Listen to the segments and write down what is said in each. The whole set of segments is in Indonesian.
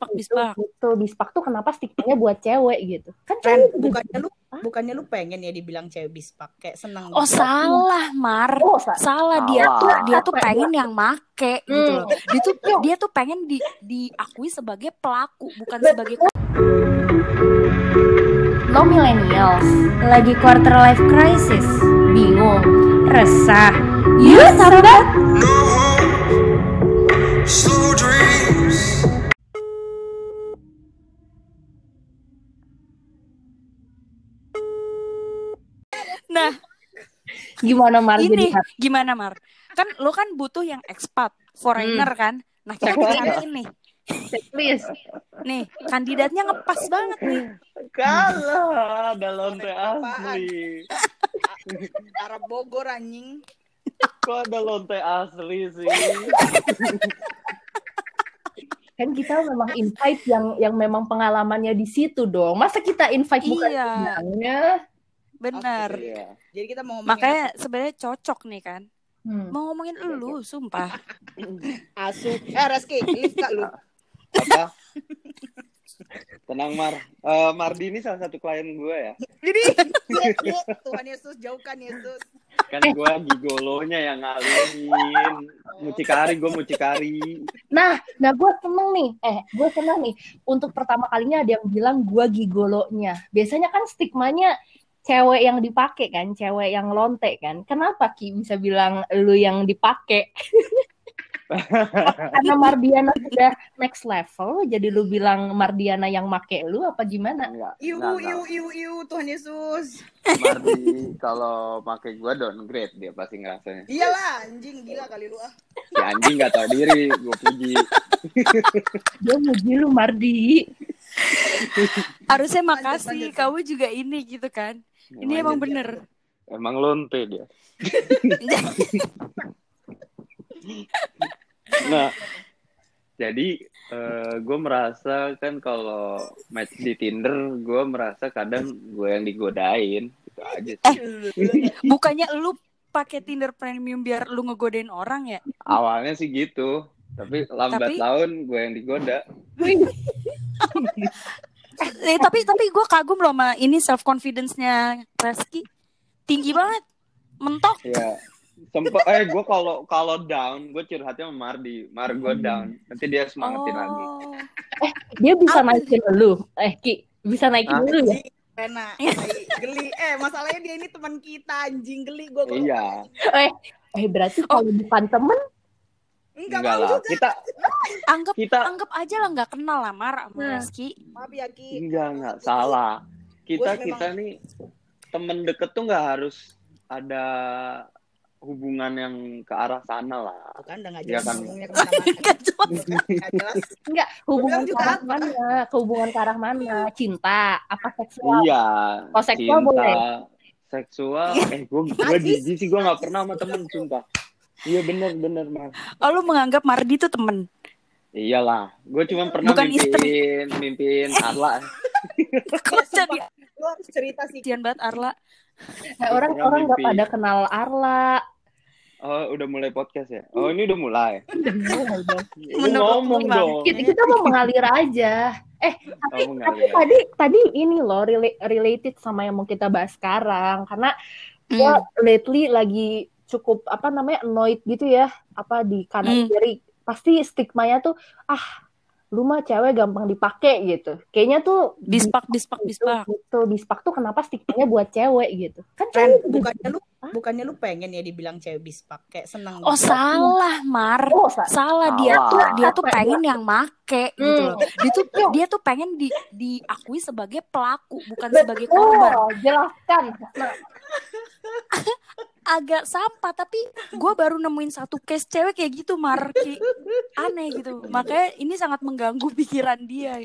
bispak Itu, bispak. gitu. Bispak tuh kenapa stigmanya buat cewek gitu? Kan Ren, cewek juga bukannya lu bukannya lu pengen ya dibilang cewek bispak kayak seneng Oh gitu. salah Mar. Oh, sa- Salah dia Salah. tuh dia tuh pengen yang make gitu Hmm. loh. Dia tuh dia tuh pengen di diakui sebagai pelaku bukan sebagai Lo millennials lagi quarter life crisis, bingung, resah. Yuk sahabat, Nah, gimana Mar jadi ini gimana Mar? Kan lo kan butuh yang expat, foreigner kan? Nah, kita cariin nih. checklist? Nih, kandidatnya ngepas banget nih. Kalah ada lonte asli. Arab Bogor anjing. Kok ada lonte asli sih? Kan kita memang invite yang yang memang pengalamannya di situ dong. Masa kita invite bukan Iya. Bidangnya? Bener. Iya. Jadi kita mau ngomongin Makanya sebenarnya cocok nih kan. Hmm. Mau ngomongin elu, sumpah. asu. Eh Reski, lu. Apa? Tenang Mar. Eh, Mardi ini salah satu klien gue ya. Jadi Tuhan Yesus jauhkan Yesus. Kan gue gigolonya yang ngalihin. Mucikari, gue mucikari. Nah, nah gue seneng nih. Eh, gue seneng nih. Untuk pertama kalinya ada yang bilang gue gigolonya. Biasanya kan stigmanya cewek yang dipakai kan, cewek yang lonte kan. Kenapa Ki bisa bilang lu yang dipakai? Karena Mardiana sudah next level, jadi lu bilang Mardiana yang make lu apa gimana? Enggak. Iu enggak, iu iu iu Tuhan Yesus. Mardi kalau pakai gue downgrade dia pasti ngerasanya. Iyalah anjing gila kali lu ah. Si anjing nggak tahu diri, gue puji. Dia muji lu Mardi. Harusnya Lanjut, makasih, lanjut. kamu juga ini gitu kan. Ini emang bener. Emang lonte dia. nah, jadi gue merasa kan kalau match di Tinder, gue merasa kadang gue yang digodain, gitu aja sih. Bukannya lu pakai Tinder Premium biar lu ngegodain orang ya? Awalnya sih gitu, tapi lambat Tapi- laun gue yang digoda. Eh, tapi tapi gue kagum loh sama ini self confidence-nya Reski. Tinggi banget. Mentok. Ya, sempet eh gue kalau kalau down, gue curhatnya sama Mardi, Mar gue down, nanti dia semangatin lagi. Oh. Dia bisa Apa naikin lu. Eh Ki, bisa naikin Hah? lu ya? Tai, geli. Eh masalahnya dia ini teman kita anjing geli gua. gua Iya. Eh, eh berarti kalau bukan temen, Enggak, Enggak mau lah, juga. kita Anggap kita anggap aja lah nggak kenal lah Mar sama Nah. Reski. Maaf ya Ki. enggak enggak salah. Kita Gua kita nih temen deket tuh nggak harus ada hubungan yang ke arah sana lah. Tuh kan udah nggak Iya jelas kan. ngomongnya ke mana-mana. Nggak jelas. enggak hubungan ke juga arah mana? Ke hubungan ke arah mana? Cinta, apa seksual? Iya. Oh, seksual cinta, boleh? Seksual, eh gue gue jijik sih gue nggak pernah sama temen sumpah. Iya bener bener mas. Oh lu menganggap Mardi tuh temen. Iyalah, gue cuma pernah Bukan mimpin istri. mimpin Arla. Kok jadi Lu harus cerita sih. kasihan banget Arla. Nah, orang Pernah orang nggak pada kenal Arla. Oh udah mulai podcast ya? Oh ini udah mulai. Lu Menurut ngomong lu, Bang. dong. kita, kita mau mengalir aja. Eh, tapi, Oh, tapi tadi tadi ini loh rela- related sama yang mau kita bahas sekarang karena Hmm. lately lagi cukup apa namanya annoyed gitu ya apa di kanan Hmm. kiri pasti stigmanya tuh ah lu mah cewek gampang dipakai gitu kayaknya tuh Bispak bispak gitu, bispak. gitu bispak tuh kenapa stigmanya buat cewek gitu kan Ren, cewek juga- bukannya lu bukannya lu pengen ya dibilang cewek bispak kayak seneng. Oh salah Mar. oh sa- Salah dia Salah. tuh dia tuh pengen yang make gitu Hmm. loh. Dia tuh dia tuh pengen di diakui sebagai pelaku bukan sebagai korban. oh jelaskan Agak sampah tapi gue baru nemuin satu case cewek kayak gitu Mar. Aneh gitu. Makanya ini sangat mengganggu pikiran dia.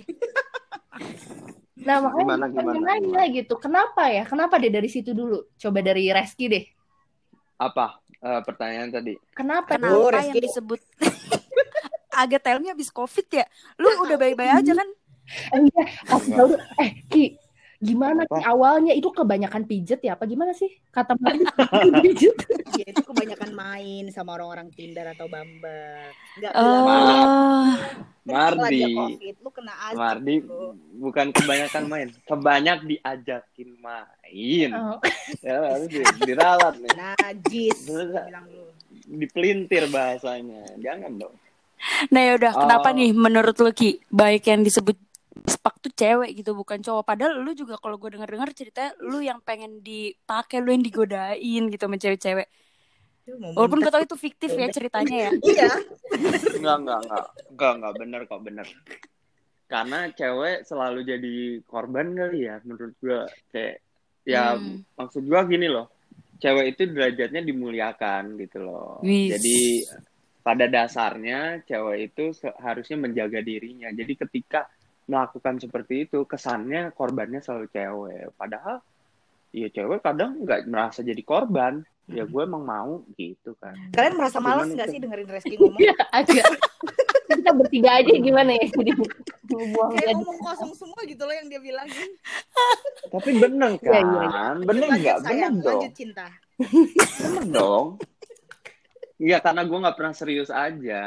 nah makanya Gimana, gimana, nanya gitu kenapa ya kenapa deh dari situ dulu coba dari Reski deh Apa Eh, pertanyaan tadi? kenapa Kenapa Oh, yang Reski. disebut agak telnya habis covid ya? Lu udah baik-baik aja kan? Eh, iya, kasih tahu dulu. Eh, Ki, Gimana Apa? sih awalnya itu kebanyakan pijet ya apa gimana sih? Kata pijet. Ya itu kebanyakan main sama orang-orang Tinder atau Bumble. Enggak Oh, Mardi, COVID, lu kena azab. Mardi lu. bukan kebanyakan main, kebanyak diajakin main. Oh, Ya harus di- diralat nih, Najis, bilang lu. dipelintir bahasanya. Jangan dong. nah yaudah kenapa Oh. nih menurut lu Ki baik yang disebut spak tuh cewek gitu bukan cowok padahal lu juga kalau gue denger dengar cerita lu yang pengen dipakai lu yang digodain gitu sama cewek-cewek walaupun gue tau itu fiktif ya ceritanya ya Iya. Enggak, enggak, enggak. Enggak, enggak bener kok, bener. Karena cewek selalu jadi korban kali ya menurut gua. Kayak ya Hmm. maksud gua gini loh. Cewek itu derajatnya dimuliakan gitu loh. Jadi pada dasarnya cewek itu harusnya menjaga dirinya. Jadi ketika melakukan seperti itu kesannya korbannya selalu cewek. Padahal ya cewek kadang nggak merasa jadi korban. Ya gue emang mau gitu kan. Kalian merasa malas nggak sih dengerin Reski ngomong? Iya, agak. Kita bertiga aja gimana ya? Jadi buang Kayak jadi. ngomong kosong semua gitu loh yang dia bilangin. Tapi bener Iya, kan? iya, iya. Bener Lanjut, nggak? Bener sayang, dong. lanjut cinta. Bener dong. Iya karena gue nggak pernah serius aja.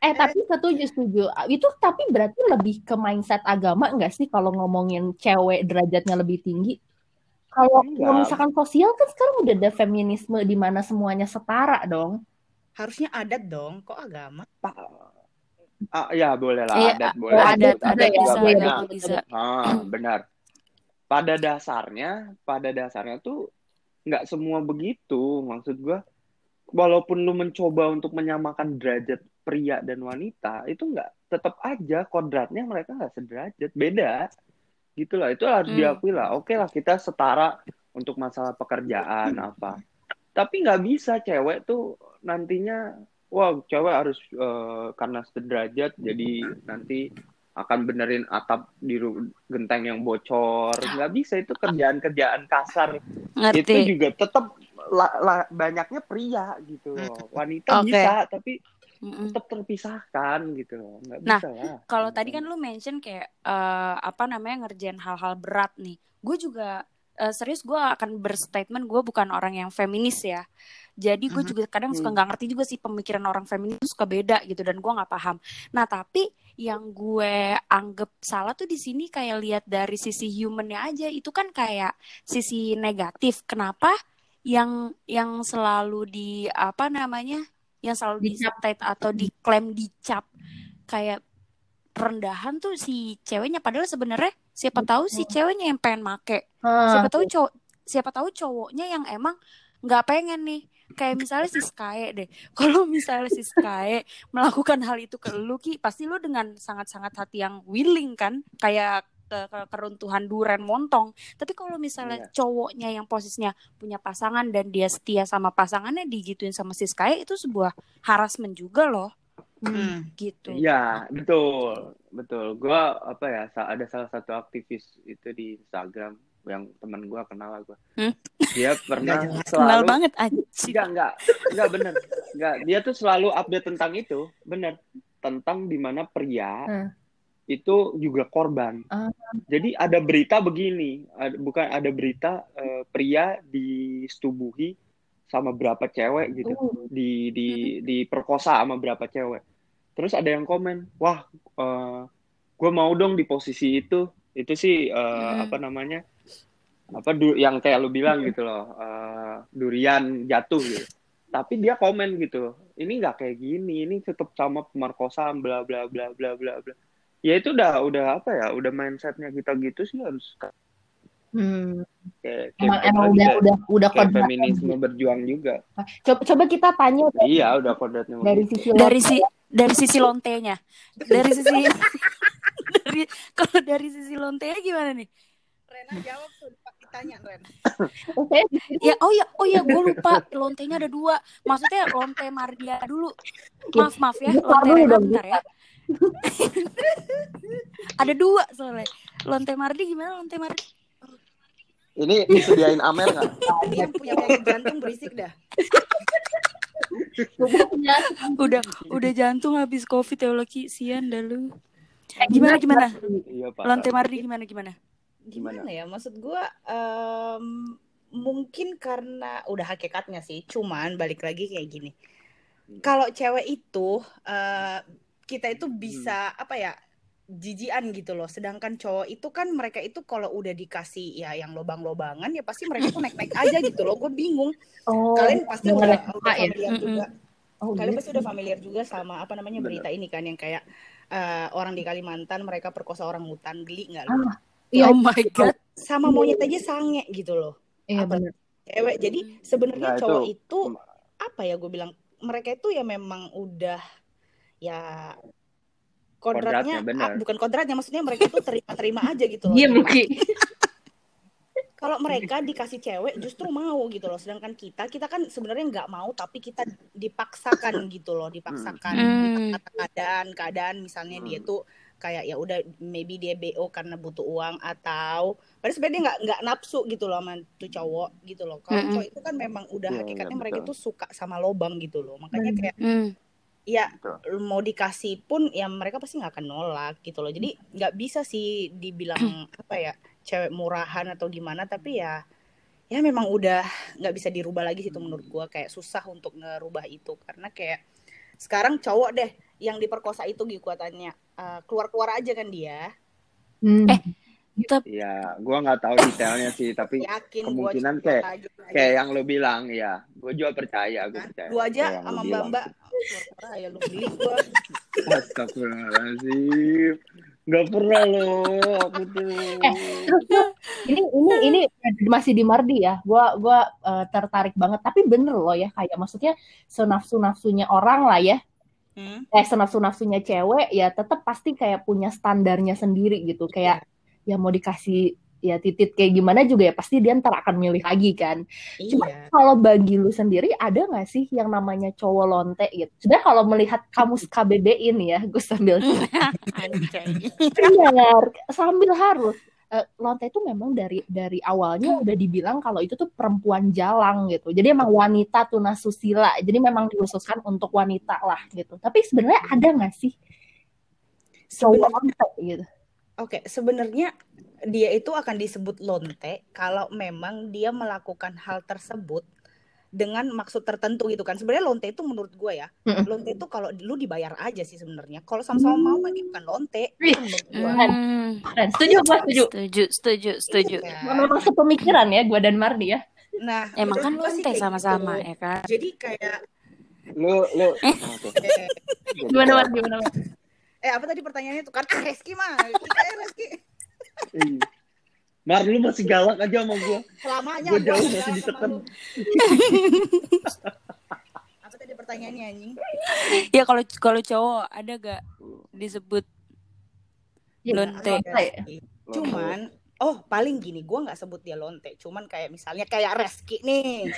Eh tapi setuju setuju. Itu tapi berarti lebih ke mindset agama enggak sih kalau ngomongin cewek derajatnya lebih tinggi? Kalau misalkan sosial kan sekarang udah ada feminisme di mana semuanya setara dong. Harusnya adat dong, kok agama? Ah, ya boleh lah Iya, adat oh, boleh. adat Ada adat ya, bisa iya, adat bisa Ah, benar. Pada dasarnya, pada dasarnya tuh nggak semua begitu. Maksud gua, walaupun lu mencoba untuk menyamakan derajat pria dan wanita, itu nggak tetap aja kodratnya mereka nggak sederajat, beda. Gitu lah, itu harus Hmm. diakui lah. Oke lah, kita setara untuk masalah pekerjaan apa. Tapi nggak bisa cewek tuh nantinya, wah cewek harus eh, karena sederajat, jadi nanti akan benerin atap di genteng yang bocor nggak bisa itu kerjaan-kerjaan kasar itu ngerti juga tetap la- la- banyaknya pria gitu loh wanita Oke. bisa tapi Mm-mm. tetap terpisahkan gitu loh nggak Nah, bisa lah kalau tadi kan lu mention kayak eh, apa namanya ngerjain hal-hal berat nih. Gue juga eh, serius gue akan berstatement gue bukan orang yang feminis ya. Jadi gue Mhm. juga kadang suka Hmm. nggak ngerti juga sih pemikiran orang feminis suka beda gitu dan gue nggak paham. Nah tapi yang gue anggap salah tuh di sini kayak lihat dari sisi humannya aja itu kan kayak sisi negatif. Kenapa yang yang selalu di apa namanya yang selalu di state atau diklaim dicap. Kayak rendahan tuh si ceweknya padahal sebenarnya siapa tahu si ceweknya yang pengen make. Ah, siapa tahu cowok siapa tahu cowoknya yang emang nggak pengen nih. Kayak misalnya si Sky deh. Kalau misalnya si Sky melakukan hal itu ke lu ki pasti lu dengan sangat-sangat hati yang willing kan? Kayak ke, ke- keruntuhan duren montong tapi kalau misalnya Iya. cowoknya yang posisinya punya pasangan dan dia setia sama pasangannya digituin sama si Sky itu sebuah harassment juga loh Hmm. gitu Iya, betul, betul. Gua apa ya? Ada salah satu aktivis itu di Instagram yang teman gua kenal lah gua. Hmm? Dia pernah kenal selalu banget anjir Enggak, enggak, enggak bener. Enggak, dia tuh selalu update tentang itu, bener. Tentang di mana pria Hmm. Itu juga korban. Ah. Jadi ada berita begini, ada- bukan ada berita eh, pria disetubuhi sama berapa cewek gitu, uh, di di diperkosa sama berapa cewek. Terus ada yang komen, wah, gue mau dong di posisi itu. Itu sih eh, Hmm. apa namanya? apa du- yang kayak lu bilang gitu loh eh, durian jatuh gitu tapi dia komen gitu ini nggak kayak gini ini tetap sama pemerkosaan bla bla bla bla bla bla ya itu udah udah apa ya udah mindsetnya kita gitu sih harus hmm. kayak kayak Emang, emang udah kayak- udah udah kayak feminisme berjuang juga. Coba, coba kita tanya iya udah kodratnya dari sisi dari si dari sisi lontenya. Dari sisi dari kalau dari sisi lontenya gimana nih? Rena jawab tuh pas ditanya Ren. Oh, ya oh ya oh ya gue lupa. Lontenya ada dua. Maksudnya lonte Mardia dulu. Maaf maaf ya lonte Rena bentar ya ada dua soalnya. Lonte Mardi gimana lonte Mardi? Ini disediain Amel nggak? Dia yang punya penyakit jantung berisik dah. Udah udah jantung habis covid ya Allah Ki. Sian dah lu. Eh, gimana gimana iya pak. Lonte Mardi gimana gimana? Gimana? Gimana? ya? Maksud gue em, mungkin karena udah hakikatnya sih cuman balik lagi kayak gini. Kalau cewek itu eh, kita itu bisa apa ya jijian gitu loh sedangkan cowok itu kan mereka itu kalau udah dikasih ya yang lobang-lobangan ya pasti mereka tuh naik-naik aja gitu loh gue bingung Oh, kalian pasti udah, suka udah ya? familiar Mm-mm. juga Oh, kalian iya. pasti udah familiar juga sama apa namanya Bener. berita ini kan yang kayak eh, orang di Kalimantan mereka perkosa orang hutan geli nggak lo Ah, iya, oh my god. sama monyet aja sange gitu loh iya apa benar. cewek jadi sebenarnya Nah, itu- cowok itu apa ya gue bilang mereka itu ya memang udah ya Kodratnya, bener. ah, bukan kodratnya maksudnya mereka itu terima-terima aja gitu loh lu, Ki. kalau mereka dikasih cewek justru mau gitu loh sedangkan kita kita kan sebenarnya nggak mau tapi kita dipaksakan gitu loh dipaksakan Hmm. Karena keadaan keadaan misalnya dia Hmm. tuh kayak ya udah maybe dia BO karena butuh uang atau padahal sebenarnya dia nggak nggak nafsu gitu loh sama tuh cowok gitu loh kalau Mm-mm. cowok itu kan memang udah Iya, hakikatnya iya, mereka tuh suka sama lobang gitu loh makanya kayak Hmm. Ya Betul. mau dikasih pun ya mereka pasti nggak akan nolak gitu loh jadi nggak bisa sih dibilang apa ya cewek murahan atau gimana tapi ya ya memang udah nggak bisa dirubah lagi sih itu menurut gua kayak susah untuk ngerubah itu karena kayak sekarang cowok deh yang diperkosa itu kekuatannya keluar keluar aja kan dia Hmm. Eh, Ya, gua nggak tahu detailnya sih, tapi yakin kemungkinan kayak aja aja. kayak yang lo bilang ya, gue juga percaya, gue percaya. gua aja lo sama mbak mbak ya lu beli gua Astagfirullahaladzim. Gak pernah loh, aku tuh. Eh, ini ini ini masih di Mardi ya. Gua gua eh, tertarik banget. Tapi bener loh ya, kayak maksudnya senafsu nafsunya orang lah ya. Hmm? Eh senafsu nafsunya cewek ya tetap pasti kayak punya standarnya sendiri gitu. Kayak ya mau dikasih ya titit kayak gimana juga ya pasti dia ntar akan milih lagi kan. Cuma iya kalau bagi lu sendiri ada nggak sih yang namanya cowok lonte gitu? Sebenarnya kalau melihat kamus KBBI ini ya, gue sambil benar sambil harus Eh, lonte itu memang dari dari awalnya udah dibilang kalau itu tuh perempuan jalang gitu. Jadi emang wanita tunasusila. Jadi memang dikhususkan untuk wanita lah gitu. Tapi sebenarnya ada nggak sih cowok lonte gitu? Oke, sebenarnya dia itu akan disebut lonte kalau memang dia melakukan hal tersebut dengan maksud tertentu gitu kan. Sebenarnya lonte itu menurut gue ya, lonte itu kalau lu dibayar aja sih sebenarnya. Kalau sama-sama mau dia bukan lonte. Hmm. Setuju gua setuju. Setuju, setuju, setuju. Iya. Memang sepemikiran ya gua dan Mardi ya. Nah, Emang kan lonte kayak sama-sama gitu. ya kan. Jadi kayak Lu, lu. Oke. Gimana Mardi? Gimana Mardi? Eh apa tadi pertanyaannya itu kan ah Reski mah kita ya Reski Iya. Mar, lu masih galak aja sama gue. selamanya Gue gua jauh masih ditekan. apa tadi pertanyaannya anjing Ya kalau kalau cowok ada gak disebut Lonte. lonte. cuman oh paling gini gue nggak sebut dia lonte cuman kayak misalnya kayak Reski nih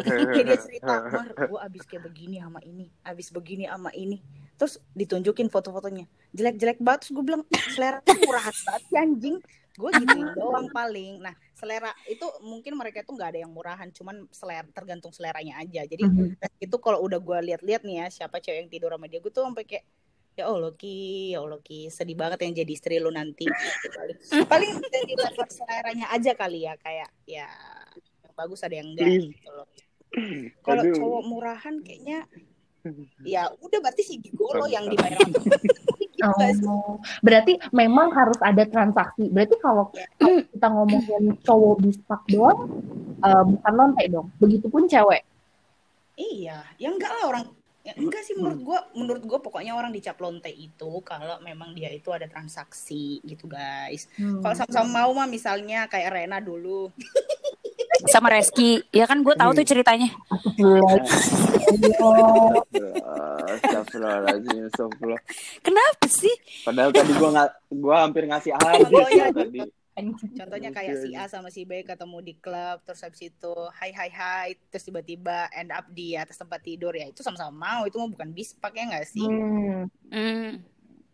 Kayak dia cerita mar gue abis kayak begini sama ini abis begini sama ini terus ditunjukin foto-fotonya. Jelek-jelek banget terus gue bilang selera murahan banget sih anjing. Gue gitu doang paling. Nah selera itu mungkin mereka tuh nggak ada yang murahan cuman selera tergantung seleranya aja. Jadi Mhm. itu kalau udah gue lihat-lihat nih ya siapa cewek yang tidur sama dia gue tuh sampai kayak ya Allah ki ya Allah ki sedih banget yang jadi istri lu nanti. Paling paling level seleranya aja kali ya kayak ya yang bagus ada yang enggak gitu loh. Kalau cowok murahan kayaknya ya udah berarti si gigolo yang dibayar Gitu? Oh, berarti memang harus ada transaksi. Berarti kalau kalau kita ngomongin cowok bispak doang, eh, bukan lonte dong. Begitupun cewek. Iya, ya enggak lah orang ya enggak sih menurut gua menurut gua pokoknya orang dicap lonte itu kalau memang dia itu ada transaksi gitu guys. Hmm. Kalau sama-sama mau mah misalnya kayak Rena dulu. sama Reski. Ya kan gue tahu tuh ceritanya. Astagfirullahaladzim, astagfirullah. Kenapa sih? Padahal tadi gue nggak, gue hampir ngasih habis Contohnya, ya tadi. contohnya kayak si A sama si B ketemu di klub terus habis itu hai hai hai terus tiba-tiba end up di atas tempat tidur ya itu sama-sama mau itu mah bukan bispak ya enggak sih? Hmm. Hmm.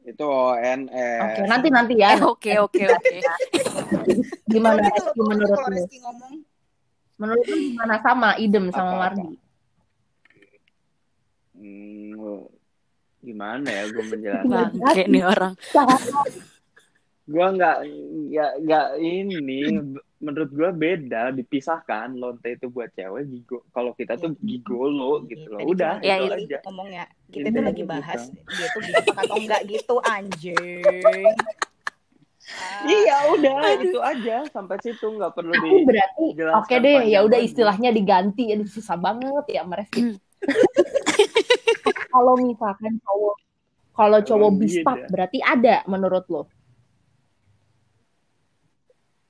Itu ONS. Oke, nanti nanti ya. Eh, oke oke oke. Gimana Reski menurut kalau lu? Reski ngomong Menurut lu gimana sama idem sama Apa-apa. Mardi? Hmm, gimana ya gue menjelaskan? Bangke nih orang. Gua nggak nggak nggak ini menurut gua beda dipisahkan lonte itu buat cewek gigo kalau kita tuh gigolo gitu loh udah Ya, itu itu. aja ngomongnya kita Ini tuh lagi gitu. bahas dia tuh bisa atau enggak gitu anjing iya udah itu aja sampai situ nggak perlu di berarti oke deh, ya udah istilahnya diganti. Aduh susah banget ya Mereski. kalau misalkan cowok kalau cowok Emang bispak beda. berarti ada menurut lo?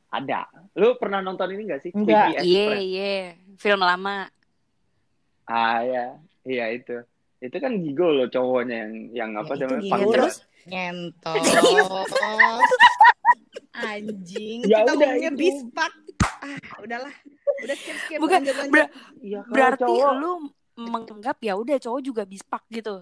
ada lu pernah nonton ini nggak sih Enggak. Iya, iya. Film lama. ah ya iya itu itu kan gigolo cowoknya yang yang apa Ya, namanya Terus? Ngentot anjing Ya kita udah, ngomongnya bispak ah udahlah udah skip skip Bukan, lanjut lanjut ber- Iya, kalau Berarti cowok lu menganggap ya udah cowok juga bispak gitu.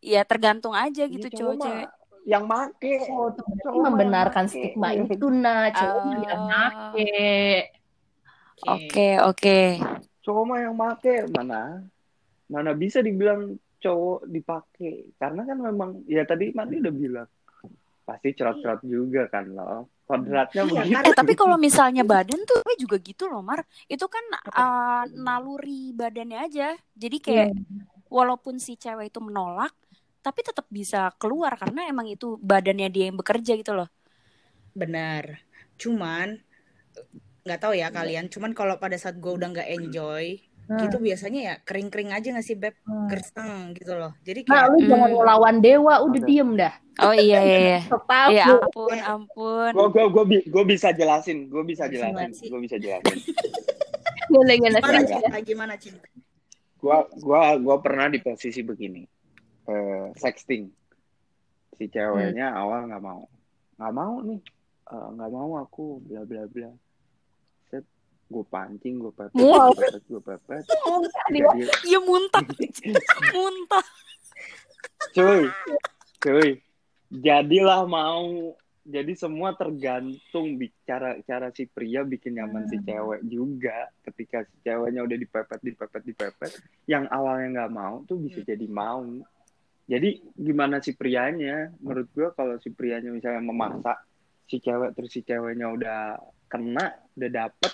Ya tergantung aja Iya, gitu cowok cowok cewek. yang make Oh, Cowok membenarkan yang make. stigma itu nah cowok Oh. yang make. Oke, oke. cowok mah yang make mana mana bisa dibilang cowok dipakai karena kan memang ya tadi Mandi udah bilang pasti cerot-cerot juga kan lo kodratnya Iya, begitu kan? Eh tapi kalau misalnya badan tuh gue juga gitu loh Mar. Itu kan uh, naluri badannya aja. Jadi kayak walaupun si cewek itu menolak, tapi tetap bisa keluar karena emang itu badannya dia yang bekerja gitu loh. benar cuman nggak tahu ya kalian cuman kalau pada saat gue udah nggak enjoy Hmm. gitu biasanya ya kering kering aja nggak sih beb Hmm. gersang gitu loh jadi Nah, kayak lu jangan Hmm. ngelawan dewa, udah Ada. diem dah. Oh iya iya iya. Ya lu. ampun, ampun. gue gue gue gue bisa jelasin gue bisa jelasin gue bisa jelasin Ngele-ngele gimana cinta gimana cinta gue gue gue pernah di posisi begini Eh, sexting si ceweknya awal nggak mau nggak mau nih Eh, nggak mau aku bla bla bla gue pancing gue pepet Wow. gue pepet gue pepet. Dia jadi Iya muntah. muntah. cuy cuy. Jadilah mau. Jadi semua tergantung bicara cara si pria bikin nyaman si cewek juga. Ketika si ceweknya udah dipepet dipepet dipepet yang awalnya nggak mau tuh bisa jadi mau. Jadi gimana si prianya? Menurut gua kalau si prianya misalnya memaksa si cewek terus si ceweknya udah kena udah dapet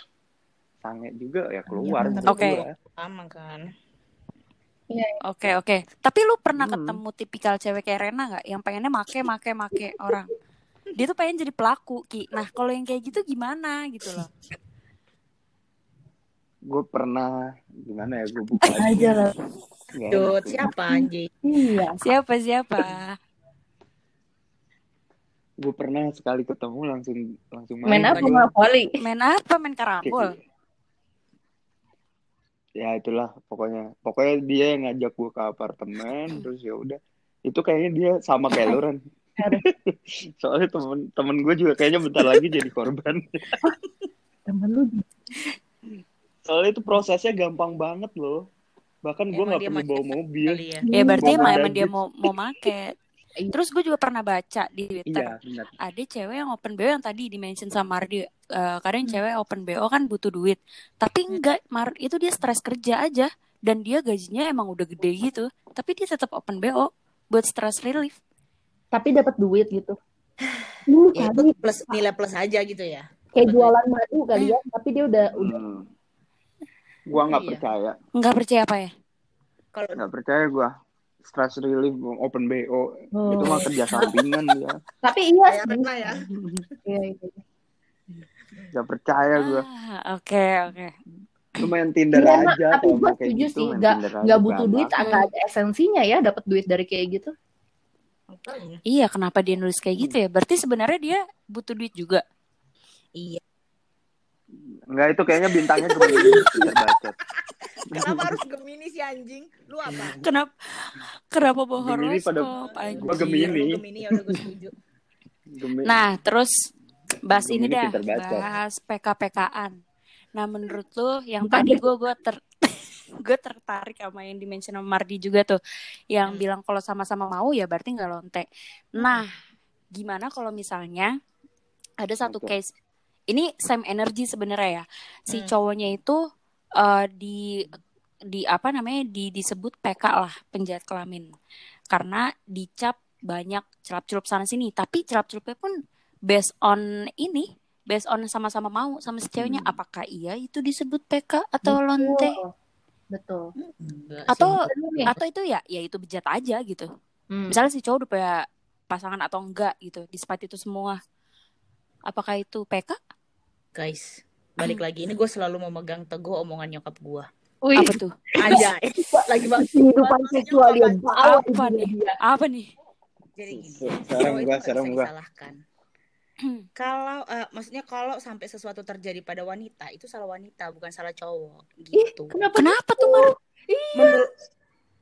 sange juga ya keluar Iya, menurut Oke. gua. sama kan Oke oke. Tapi lu pernah Hmm. ketemu tipikal cewek kayak Rena nggak? Yang pengennya make make make orang. Dia tuh pengen jadi pelaku ki. Nah kalau yang kayak gitu gimana gitu loh? gue pernah gimana ya gue buka aja lah. Dut, siapa anjing Iya. Siapa siapa? gue pernah sekali ketemu langsung langsung Main apa Gua- Monopoly? Main apa? Main karambol? Ya itulah pokoknya. Pokoknya dia yang ngajak gue ke apartemen terus ya udah. Itu kayaknya dia sama kayak lu Ren soalnya temen temen gue juga kayaknya bentar lagi jadi korban. Temen lu soalnya itu prosesnya gampang banget loh. Bahkan gue nggak perlu bawa mobil. ya? Ya berarti emang, emang dia mau mau make. Terus gue juga pernah baca di Twitter. iya benar Ada cewek yang open BO yang tadi dimention sama Mardi. Eh, kadang cewek open BO kan butuh duit. Tapi enggak, Mar itu dia stres kerja aja dan dia gajinya emang udah gede gitu. Tapi dia tetap open BO buat stress relief. tapi dapat duit gitu. Ini ya kali itu plus nilai plus aja gitu ya kayak jualan madu kali ya, tapi dia udah udah hmm. gue nggak Iya. percaya Nggak percaya apa ya? kalau nggak percaya gue stress relief open bo Oh. itu mah kerja sampingan dia Tapi iya sih. Ya Iya, iya. nggak percaya gue Ah, oke oke. lu main Tinder Iya, Mak, aja tapi gue setuju gitu sih, aja, nggak butuh gampang. duit, nggak ada esensinya ya dapat duit dari kayak gitu. Iya, kenapa dia nulis kayak gitu ya? Berarti sebenarnya dia butuh duit juga. iya Enggak itu kayaknya bintangnya Tinder bacot. Kenapa harus gemini sih anjing lu apa Kenapa kenapa bawa pada- horoskop anjing? Gua Gemini. Gemini ya udah gue setuju Gemini. Nah, terus bahas ini Gemini dah, pinter baca. bahas PK-PKan. Nah, menurut lu yang Bukan tadi gue gue ter gue tertarik sama yang dimention sama Mardi juga tuh, yang Hmm. bilang kalau sama-sama mau ya berarti nggak lonte. Nah, gimana kalau misalnya ada satu case ini same energy sebenarnya ya, si Hmm. cowoknya itu eh, di di apa namanya di disebut PK lah penjahat kelamin. Karena dicap banyak celup-celup sana sini. Tapi celup-celupnya pun based on ini based on sama-sama mau sama si ceweknya. Hmm. apakah iya itu disebut PK atau lonte? Betul. Enggak atau Betul nih. atau itu ya ya itu bejat aja gitu. Hmm. misalnya si cowok udah punya pasangan atau enggak gitu despite itu semua. Apakah itu PK guys balik lagi. Ini gue selalu memegang teguh omongan nyokap gue Wih, apa tuh? Aja lagi bang kehidupan seksual dia bawa Apa nih? dia. apa nih? Jadi gini. Itu gua, bisa gua. disalahkan kalau eh, maksudnya kalau sampai sesuatu terjadi pada wanita itu salah wanita bukan salah cowok. Gitu. Kenapa? kenapa tuh Mar? menurut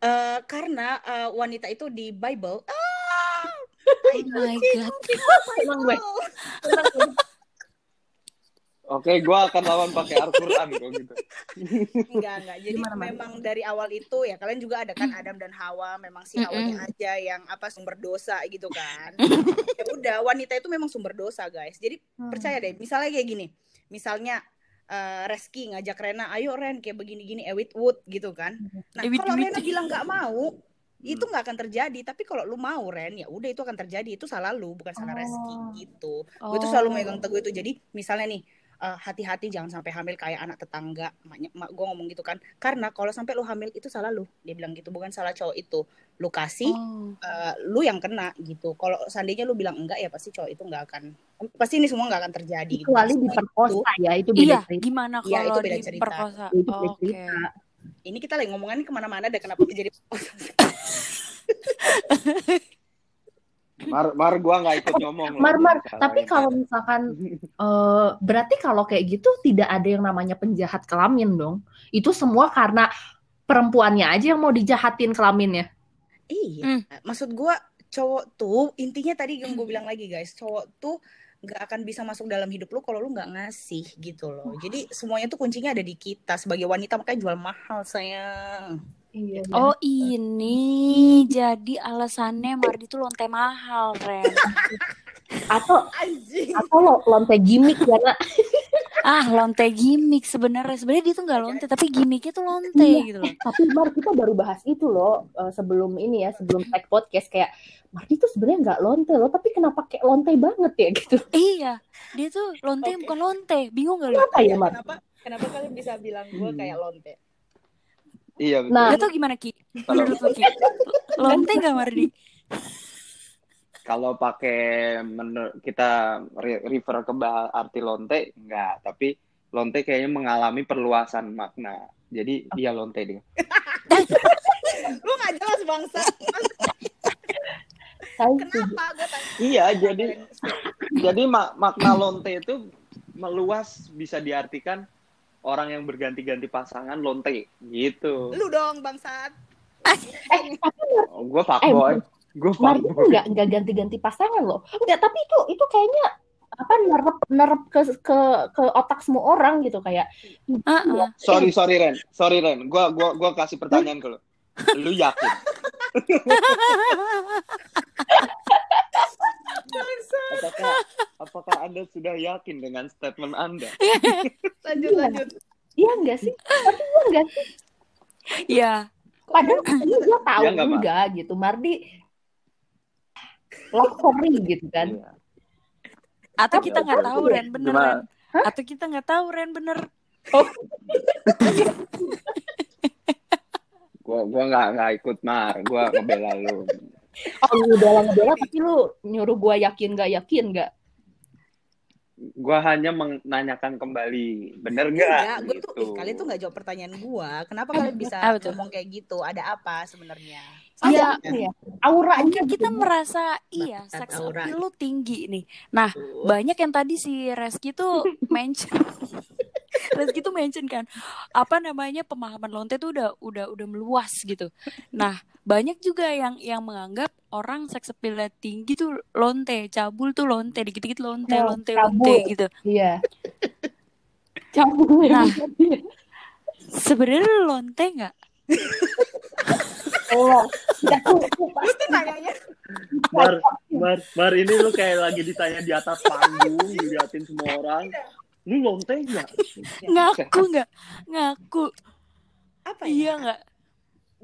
eh, karena eh, wanita itu di Bible. Ah, oh my god. Emang gue. Oke, gue akan lawan pakai Al-Quran kok gitu. enggak enggak. Jadi Gimana, memang dari awal itu ya kalian juga ada kan Adam dan Hawa memang si Hawanya aja yang apa sumber dosa gitu kan. Ya udah wanita itu memang sumber dosa guys. Jadi Hmm. percaya deh misalnya kayak gini. Misalnya eh, Reski ngajak Rena ayo Ren kayak begini-gini Ewit Wood gitu kan. Nah Ewit kalau. Rena bilang nggak mau itu nggak akan terjadi. Tapi kalau lu mau Ren ya udah itu akan terjadi. Itu salah lu bukan salah Reski Oh. gitu. Gue tuh selalu Oh. megang teguh itu. Jadi misalnya nih eh, hati-hati jangan sampai hamil kayak anak tetangga maknya mak gue ngomong gitu kan karena kalau sampai lu hamil itu salah lu dia bilang gitu bukan salah cowok itu lu kasih Oh. eh, lu yang kena gitu kalau seandainya lu bilang enggak ya pasti cowok itu nggak akan pasti ini semua nggak akan terjadi gitu. Kecuali Semua diperkosa ya, itu beda Iya, cerita. gimana Iya, itu kalau beda cerita. diperkosa? Itu beda Oke. cerita. ini kita lagi ngomongin ke mana-mana deh kenapa jadi Mar, Mar gue nggak ikut ngomong. Mar, Mar, tapi kalau misalkan eh, berarti kalau kayak gitu tidak ada yang namanya penjahat kelamin dong. Itu semua karena perempuannya aja yang mau dijahatin kelaminnya. Iya, Hmm. maksud gua cowok tuh intinya tadi yang gue bilang lagi guys, cowok tuh nggak akan bisa masuk dalam hidup lu kalau lu nggak ngasih gitu loh. Jadi semuanya tuh kuncinya ada di kita sebagai wanita makanya jual mahal sayang. Iya. Oh ini jadi alasannya Mardi tuh lonte mahal, Ren. Atau Anjing. atau lo lonte gimmick ya nak? Ah, lonte gimmick sebenarnya. Sebenarnya dia tuh nggak lonte, tapi gimmicknya tuh lonte Iya. gitu loh. Tapi Mar kita baru bahas itu loh eh, sebelum ini ya sebelum tag podcast kayak Mardi tuh sebenarnya nggak lonte loh tapi kenapa kayak lonte banget ya gitu. Iya, dia tuh lonte Oke. bukan lonte. Bingung gak lu? Kenapa ya Mar? Kenapa kenapa kalian bisa bilang gua kayak lonte? Iya betul. Nah. Tau gimana Ki? Menurut lu Ki? Lonte gak Mardi? Kalau pakai menur- kita re- refer ke bah- arti lonte, enggak. Tapi lonte kayaknya mengalami perluasan makna. Jadi dia lonte dia. Lu nggak jelas bangsa. Kenapa tanya? Iya, jadi jadi mak- makna lonte itu meluas bisa diartikan orang yang berganti-ganti pasangan lonte gitu. Lu dong bangsat. Eh, tapi Oh, gue fuckboy. Gue Mardi tuh fuckboy. nggak nggak ganti-ganti pasangan loh. Enggak, tapi itu itu kayaknya apa nerep nerep ke ke ke otak semua orang gitu kayak Heeh. Sorry, sorry Ren. Sorry Ren. Gua gua gua kasih pertanyaan ke lu. Lu yakin? apakah apakah Anda sudah yakin dengan statement Anda? Lanjut Iya. lanjut. iya enggak sih? Tapi iya enggak sih? Iya. Padahal gue tahu Iya nggak, Mak? enggak gitu. Mardi story gitu kan. Iya. Atau kita nggak tahu ya? Ren bener? Ren. Atau kita nggak tahu Ren bener. Gua gua nggak nggak ikut Mar. Gua ngebela lu. Oh lu udah ngebela tapi lu nyuruh gue yakin nggak yakin nggak? Gua hanya menanyakan kembali. Bener Enggak, nggak? gue tuh Gitu. ih, kalian tuh nggak jawab pertanyaan gua. Kenapa kalian bisa ngomong kayak gitu? Ada apa sebenarnya? Iya. Ya? Auranya Mungkin gitu. kita merasa iya seks aura. appeal lu tinggi nih. Nah, banyak yang tadi si Reski tuh mention Reski tuh mention kan apa namanya pemahaman lonte tuh udah udah udah meluas gitu. Nah, banyak juga yang yang menganggap orang seks appeal tinggi tuh lonte, cabul tuh lonte, dikit-dikit lonte, Nah, lonte, cabul. lonte gitu. Iya. Cabul Nah. ya. Sebenarnya lonte nggak? Oh, tuh Lu tuh nanyanya Mar, Mar, Mar ini lu kayak lagi ditanya di atas panggung, diliatin semua orang. Lu lonte nggak? Ngaku nggak? Ngaku. apa ya? Iya nggak?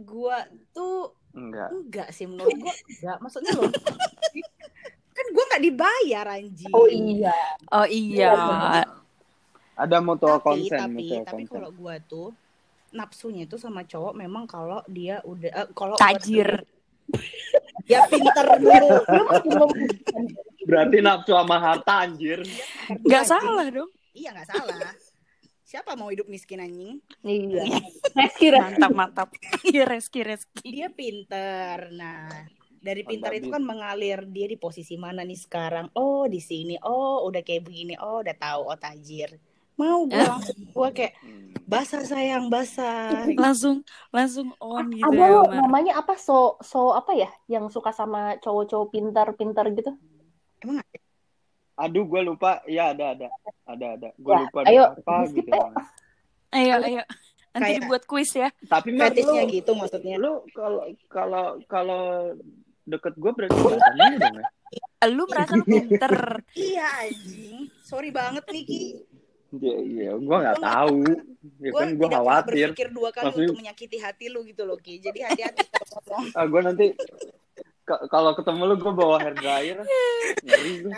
Gua tuh Enggak. Enggak sih menurut gue enggak. Maksudnya lo kan gue nggak dibayar anjing. Oh iya. Oh iya. Ada mutual tapi consent, tapi mutual tapi kalau gue tuh nafsunya itu sama cowok memang kalau dia udah eh, kalau Tajir. ya pinter dulu. Berarti nafsu sama harta anjir. Gak salah dong. Iya nggak salah siapa mau hidup miskin anjing Iya. Reski, reski. Mantap mantap. Iya reski reski. dia pinter nah dari pinter Mantap, itu kan mengalir dia di posisi mana nih sekarang oh di sini oh udah kayak begini oh udah tahu oh tajir mau gue langsung gue kayak Hmm. basah sayang basah Langsung langsung on gitu Ada ya. namanya apa so so apa ya yang suka sama cowok-cowok pintar-pintar gitu? emang ada? Aduh, gue lupa. Ya ada ada, ada ada. Gue Ya, lupa ayo, apa gitu. ya. Ayo ayo. Nanti Kayak- dibuat kuis ya. Tapi fetishnya lu, gitu maksudnya lu kalau kalau kalau deket gue berarti dong ya. Lu merasa lu pinter. iya anjing sorry banget nih Ki Iya, iya, gue nggak tahu. Ya gue kan gue khawatir. berpikir dua kali Maksudnya- untuk menyakiti hati lu gitu loh Ki jadi hati-hati Ah, gue nanti kalau ketemu lu gue bawa hair dryer. Ngeri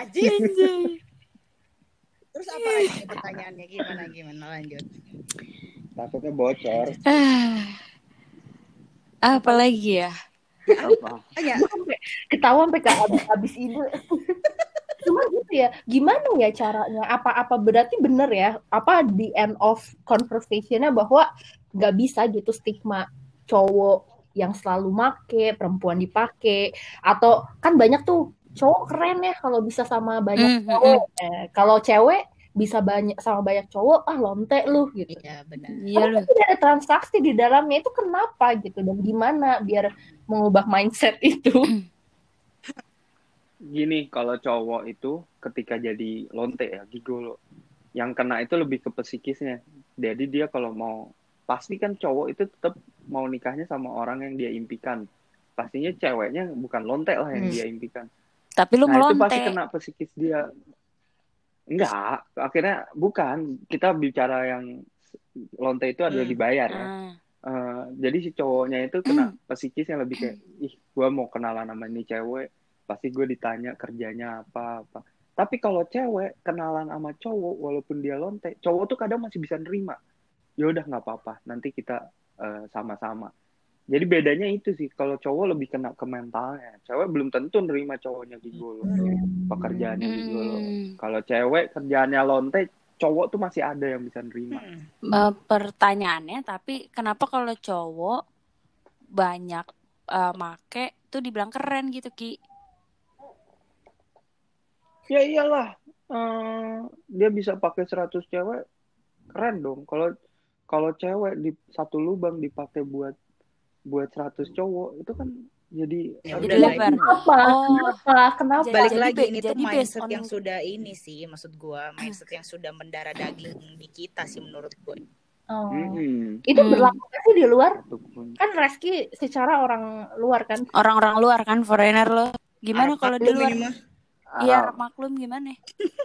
terus apa lagi pertanyaannya gimana gimana lanjut Takutnya bocor. Ah, apa lagi ya? Apa? sampai ketawa sampai ke habis-habis ide. Cuma gitu ya, gimana ya caranya? Apa-apa berarti bener ya? Apa di end of conversationnya bahwa nggak bisa gitu stigma cowok yang selalu make, perempuan dipake, atau kan banyak tuh cowok keren ya kalau bisa sama banyak Mm, mm, cowok. Eh, kalau cewek bisa banyak sama banyak cowok, ah lonte lu gitu. iya benar Iya lu. Ada transaksi di dalamnya itu kenapa gitu dan gimana biar mengubah mindset itu? Gini, kalau cowok itu ketika jadi lonte ya, gigolo. Yang kena itu lebih ke psikisnya. Jadi dia kalau mau pasti kan cowok itu tetap mau nikahnya sama orang yang dia impikan. Pastinya ceweknya bukan lonte lah yang Hmm. dia impikan. Tapi lu nah, itu pasti kena psikis dia. Enggak, akhirnya bukan. Kita bicara yang lonte itu adalah Hmm. dibayar ya. Ah. Eh, jadi si cowoknya itu kena psikis yang lebih kayak, ih, gue mau kenalan sama ini cewek, pasti gue ditanya kerjanya apa apa. Tapi kalau cewek kenalan sama cowok, walaupun dia lonte, cowok tuh kadang masih bisa nerima. Ya udah nggak apa-apa, nanti kita eh, sama-sama. Jadi bedanya itu sih, kalau cowok lebih kena ke mentalnya. Cewek belum tentu nerima cowoknya gigolo, pekerjaannya gigolo. Hmm. Kalau cewek kerjaannya lonte, cowok tuh masih ada yang bisa nerima. Hmm. Pertanyaannya tapi kenapa kalau cowok banyak eh, make tuh dibilang keren gitu Ki? Ya iyalah, eh, dia bisa pakai 100 cewek, keren dong. Kalau kalau cewek di satu lubang dipakai buat buat 100 cowok, itu kan jadi Ya udah Jadi lah, lebar. Kenapa? Oh. Kenapa? Kenapa? balik Jadi lagi ini tuh jadi mindset on- yang sudah ini sih maksud gua mindset yang sudah mendarah daging di kita sih menurut gue Oh. Mm-mm. Itu Hmm. berlaku nggak sih di luar? Itu. Kan Reski secara orang luar kan. Orang-orang luar kan foreigner lo. Gimana Arab kalau di luar? Iya, Ah, maklum gimana?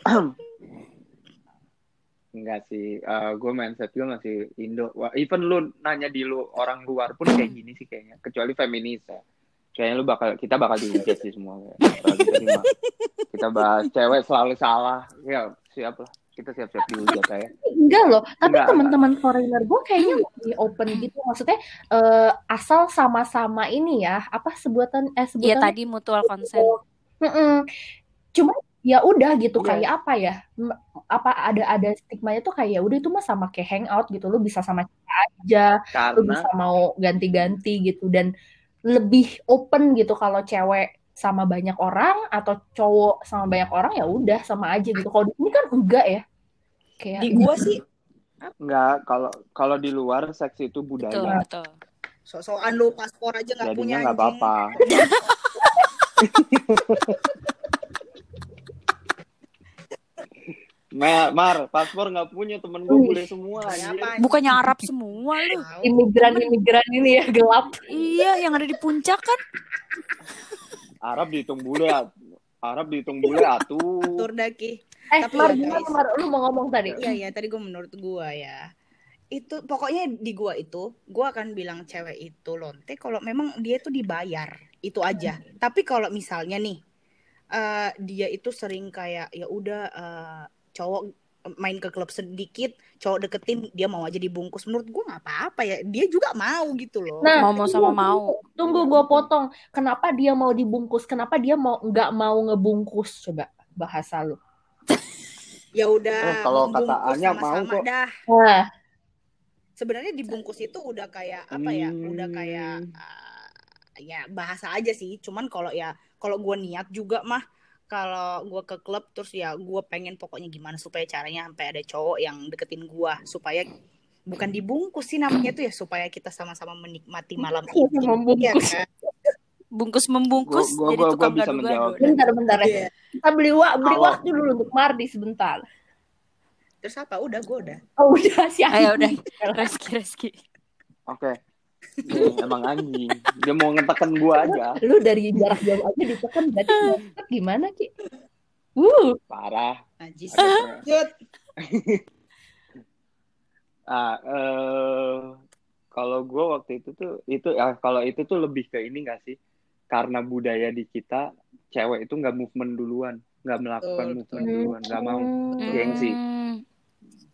enggak sih, Eh, gue mindset gue masih Indo. Wah, even lu nanya di lu orang luar pun kayak gini sih kayaknya, kecuali feminis ya. Kayaknya lu bakal kita bakal dihujat sih semua. kayak. Bakal diterima. Kita bahas cewek selalu salah, ya siap lah. Kita siap-siap dihujat ya. Enggak loh, tapi teman-teman foreigner gue kayaknya lebih open gitu. Maksudnya eh, asal sama-sama ini ya, apa sebutan eh Iya sebutan tadi mutual consent. Mm-mm. Cuma ya udah gitu Iya. kayak apa ya? Apa ada ada stigmanya tuh kayak ya udah itu mah sama kayak hangout gitu. Lu bisa sama kita aja, lu Karena bisa mau ganti-ganti gitu dan lebih open gitu kalau cewek sama banyak orang atau cowok sama banyak orang ya udah sama aja gitu. Kalau di sini kan enggak ya. Kayak di gua sih enggak kalau kalau di luar seks itu Betul, budaya. betul. sok-sokan lu paspor aja nggak punya nggak apa-apa. Mar, Mar, paspor nggak punya temen gue boleh semua anjing? Bukannya Arab semua lu. Imigran-imigran ini ya gelap. Iya, yang ada di puncak kan. Arab dihitung bule, Arab dihitung bule atuh. Atur daki Eh, Tapi Mar, ya. Mar? Lu mau ngomong tadi? iya ya tadi gua menurut gua ya itu pokoknya di gua itu gua akan bilang cewek itu lonte kalau memang dia itu dibayar itu aja tapi kalau misalnya nih eh, dia itu sering kayak ya udah eh, cowok main ke klub sedikit cowok deketin dia mau aja dibungkus menurut gua nggak apa-apa ya dia juga mau gitu loh Nah, Mau-mau sama tunggu, mau. Tunggu gue potong. Kenapa dia mau dibungkus? Kenapa dia mau nggak mau ngebungkus? Coba bahasa lu. ya udah Eh, kalau kata membungkus Anya mau kok. dah Nah, sebenarnya dibungkus itu udah kayak apa ya udah kayak Hmm. uh, ya bahasa aja sih cuman kalau ya kalau gue niat juga mah kalau gue ke klub terus ya gue pengen pokoknya gimana supaya caranya sampai ada cowok yang deketin gue supaya bukan dibungkus sih namanya tuh ya supaya kita sama-sama menikmati malam Iya, itu membungkus. Iya kan? Bungkus membungkus Gua- gua- jadi gua- tukang gua bisa menjawab. bentar bentar ya. Iya. Kita beli wa beli Kalau- waktu dulu untuk Mardi sebentar. terus apa udah gue udah Oh udah sih. Ayo udah, Reski Reski. Oke. Dia emang anjing. Dia mau ngetekan gua aja. Lu dari jarak jauh aja ditekan berarti gimana Ki? Uh, Parah. najis Ah, eh, kalau gue waktu itu tuh itu ya kalau itu tuh lebih ke ini gak sih? Karena budaya di kita cewek itu nggak movement duluan, nggak melakukan Betul, movement betul. duluan, nggak mau. Hmm. Gengsi.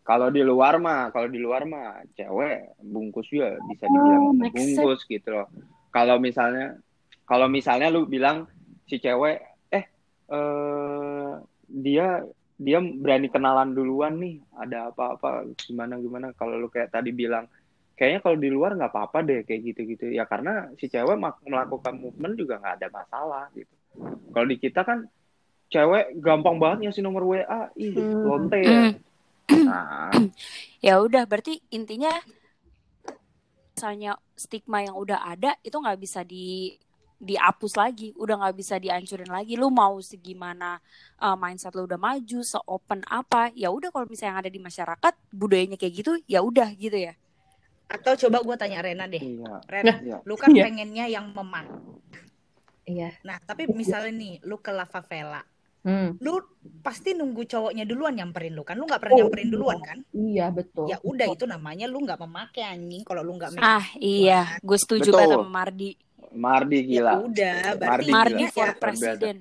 Kalau di luar mah, kalau di luar mah cewek bungkus juga bisa dibilang Oh, bungkus gitu loh. Kalau misalnya kalau misalnya lu bilang si cewek eh eh dia dia berani kenalan duluan nih, ada apa-apa gimana gimana kalau lu kayak tadi bilang kayaknya kalau di luar nggak apa-apa deh kayak gitu-gitu ya karena si cewek melakukan movement juga nggak ada masalah gitu. Kalau di kita kan cewek gampang banget ngasih nomor WA, ih Hmm. lonte ya. Nah, Ya udah, berarti intinya misalnya stigma yang udah ada itu nggak bisa di dihapus lagi, udah nggak bisa dihancurin lagi. Lu mau segimana uh, mindset lu udah maju, seopen apa, ya udah kalau misalnya yang ada di masyarakat budayanya kayak gitu, ya udah gitu ya. atau coba gue tanya Rena deh iya. Ren Iya. lu kan Iya. pengennya yang memang Iya. nah tapi misalnya nih lu ke La Favela Hmm. lu pasti nunggu cowoknya duluan nyamperin lu kan lu nggak pernah Oh, nyamperin duluan kan Iya betul. ya udah itu namanya lu nggak memakai anjing kalau lu nggak Ah iya, gue setuju Betul. banget sama Mardi. Mardi ya gila. udah berarti Mardi Mardi gila. for ya, Luar biasa. presiden.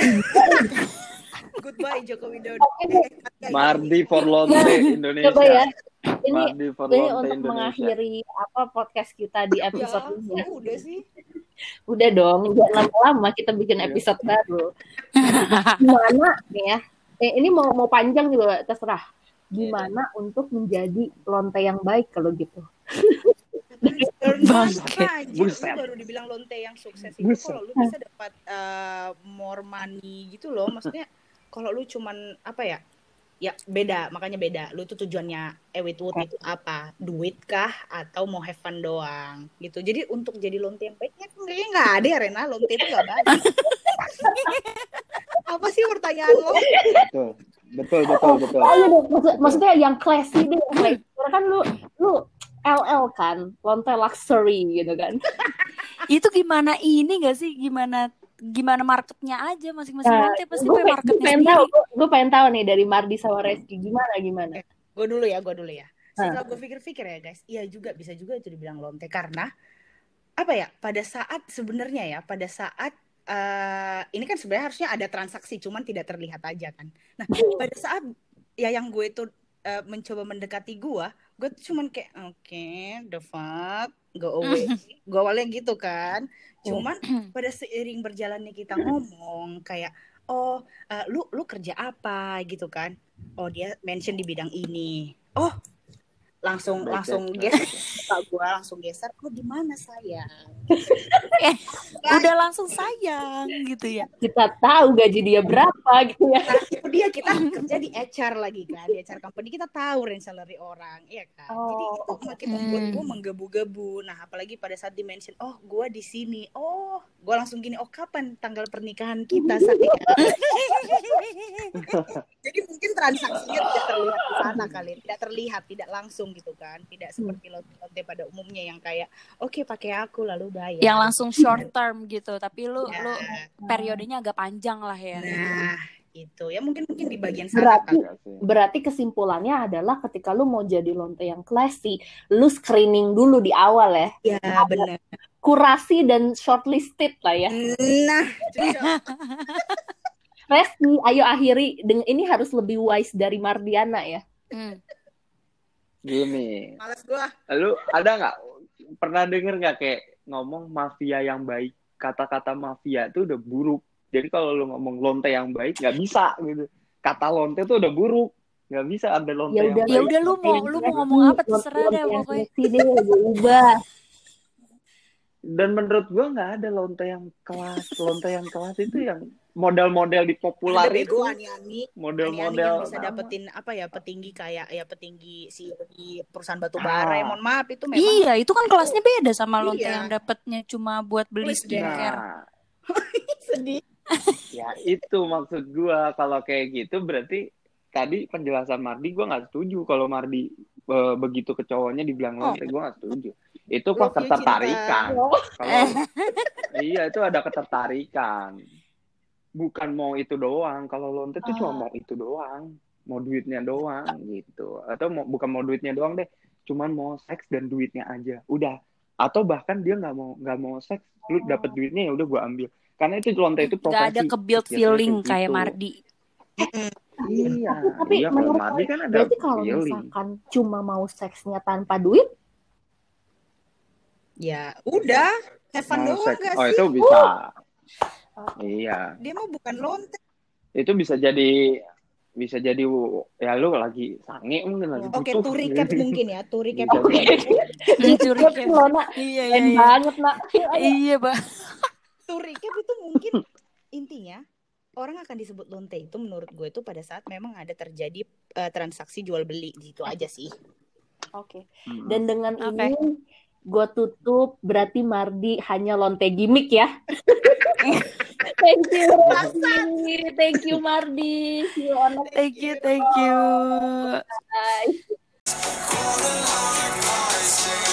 goodbye Joko Widodo Mardi for Lonte Indonesia. Coba ya. Ini Mardi for ini untuk Indonesia. mengakhiri apa podcast kita di ya episode ini. udah sih Udah dong, jangan lama-lama kita bikin Iya. episode baru. Gimana nih ya? Eh, ini mau mau panjang juga terserah. Gimana untuk menjadi lonte yang baik kalau gitu? Lu Buset. baru dibilang lonte yang sukses itu kalau lu bisa dapat uh, more money gitu loh maksudnya kalau lu cuman apa ya ya beda makanya beda lu tuh tujuannya Ewit Wood itu apa duit kah atau mau have fun doang gitu jadi untuk jadi lonte yang baiknya kayaknya nggak ada ya Rena lonte itu nggak baik apa sih pertanyaan lo Betul. Betul, betul, betul. Oh, iya deh. Maksud- maksudnya yang classy deh. Karena kan lu lu LL kan, lonte luxury gitu kan. itu gimana ini gak sih? Gimana gimana marketnya aja masing-masing Nah, lonte pasti gue marketnya pengen tahu, sendiri. gue pengen tahu nih dari Mardi sama Reski gimana gimana. gue dulu ya gue dulu ya Ah. setelah gue pikir-pikir ya guys iya juga bisa juga itu dibilang lonte karena apa ya pada saat sebenarnya ya pada saat eh, ini kan sebenarnya harusnya ada transaksi cuman tidak terlihat aja kan nah pada saat ya yang gue itu eh, mencoba mendekati gue gue tuh cuman kayak oke the fuck go away. Gue awalnya gitu kan. Cuman pada seiring berjalannya kita ngomong kayak oh eh, lu lu kerja apa? Gitu kan. Oh dia mention di bidang ini. Oh langsung Baik, langsung baik, geser Pak gua langsung geser oh di mana saya Udah langsung sayang gitu ya. Kita tahu gaji dia berapa gitu ya. nah itu dia kita kerja di HR lagi kan di HR company kita tahu range salary orang iya kan? Jadi Oh, itu makin membuat gue menggebu-gebu. Nah apalagi pada saat di mention oh gue di sini oh gue langsung gini oh kapan tanggal pernikahan kita saya jadi mungkin transaksinya tidak terlihat di sana kali tidak terlihat tidak langsung gitu kan tidak seperti lonte pada umumnya yang kayak oke pakai aku lalu bayar Yang langsung short term gitu, tapi lu Ya. lu periodenya agak panjang lah ya. Nah, Itu ya mungkin mungkin di bagian sana Berarti kan. Berarti kesimpulannya adalah ketika lu mau jadi lonte yang classy, lu screening dulu di awal ya. Ya benar. Kurasi dan shortlisted lah ya. Nah. Resti, ayo akhiri dengan ini harus lebih wise dari Mardiana ya. Hmm. Gini, males gua. lu ada nggak pernah denger nggak kayak ngomong mafia yang baik? Kata-kata mafia itu udah buruk. Jadi kalau lu ngomong lonte yang baik nggak bisa gitu. Kata lonte itu udah buruk. Nggak bisa ada lonte Ya yang udah, baik. Ya udah lu mau lu mau ngomong apa terserah deh pokoknya. gue ubah. Dan menurut gua nggak ada lonte yang kelas. Lonte yang kelas itu yang model-model di populer itu. Model-model bisa nama. dapetin apa ya petinggi kayak ya petinggi si di perusahaan batu bara. Ya, Ah. mohon maaf itu memang Iya, itu kan kelasnya beda sama lonte Iya. yang dapetnya cuma buat beli skincare. Nah, sedih. ya itu maksud gua kalau kayak gitu berarti tadi penjelasan Mardi gua nggak setuju kalau Mardi eh, begitu ke cowoknya dibilang Oh. lonte gua nggak setuju itu kok ketertarikan. Cinta. kalau iya itu ada ketertarikan. Bukan mau itu doang. Kalau lonte tuh cuma Ah. mau itu doang. Mau duitnya doang gitu. Atau mau bukan mau duitnya doang deh. Cuman mau seks dan duitnya aja. Udah. Atau bahkan dia nggak mau nggak mau seks. Lu dapet duitnya ya udah gua ambil. Karena itu lonte itu profesi Gak ada ke build feeling kayak kayak gitu. Mardi. Iya, Tapi iya kalau menurut Mardi kan ada Berarti kalau feeling. misalkan cuma mau seksnya tanpa duit, Ya, udah. Have fun Mau doang gak Oh sih? itu bisa. Iya, Dia mah bukan lonte. itu bisa jadi bisa jadi ya lu lagi sange mungkin lagi Oke, butuh. to recap mungkin ya. To recap. Oke. jadi. Mencuri Iya, lo nak Iya, iya, iya. banget nak. Iya, Bang. To recap itu mungkin intinya orang akan disebut lonte itu menurut gue itu pada saat memang ada terjadi eh, transaksi jual beli gitu aja sih. Oke. Mm-mm. Dan dengan Oke. ini gue tutup berarti Mardi hanya lonte gimmick ya. thank you Mardi, thank you Mardi. See you on Thank you, thank you. time.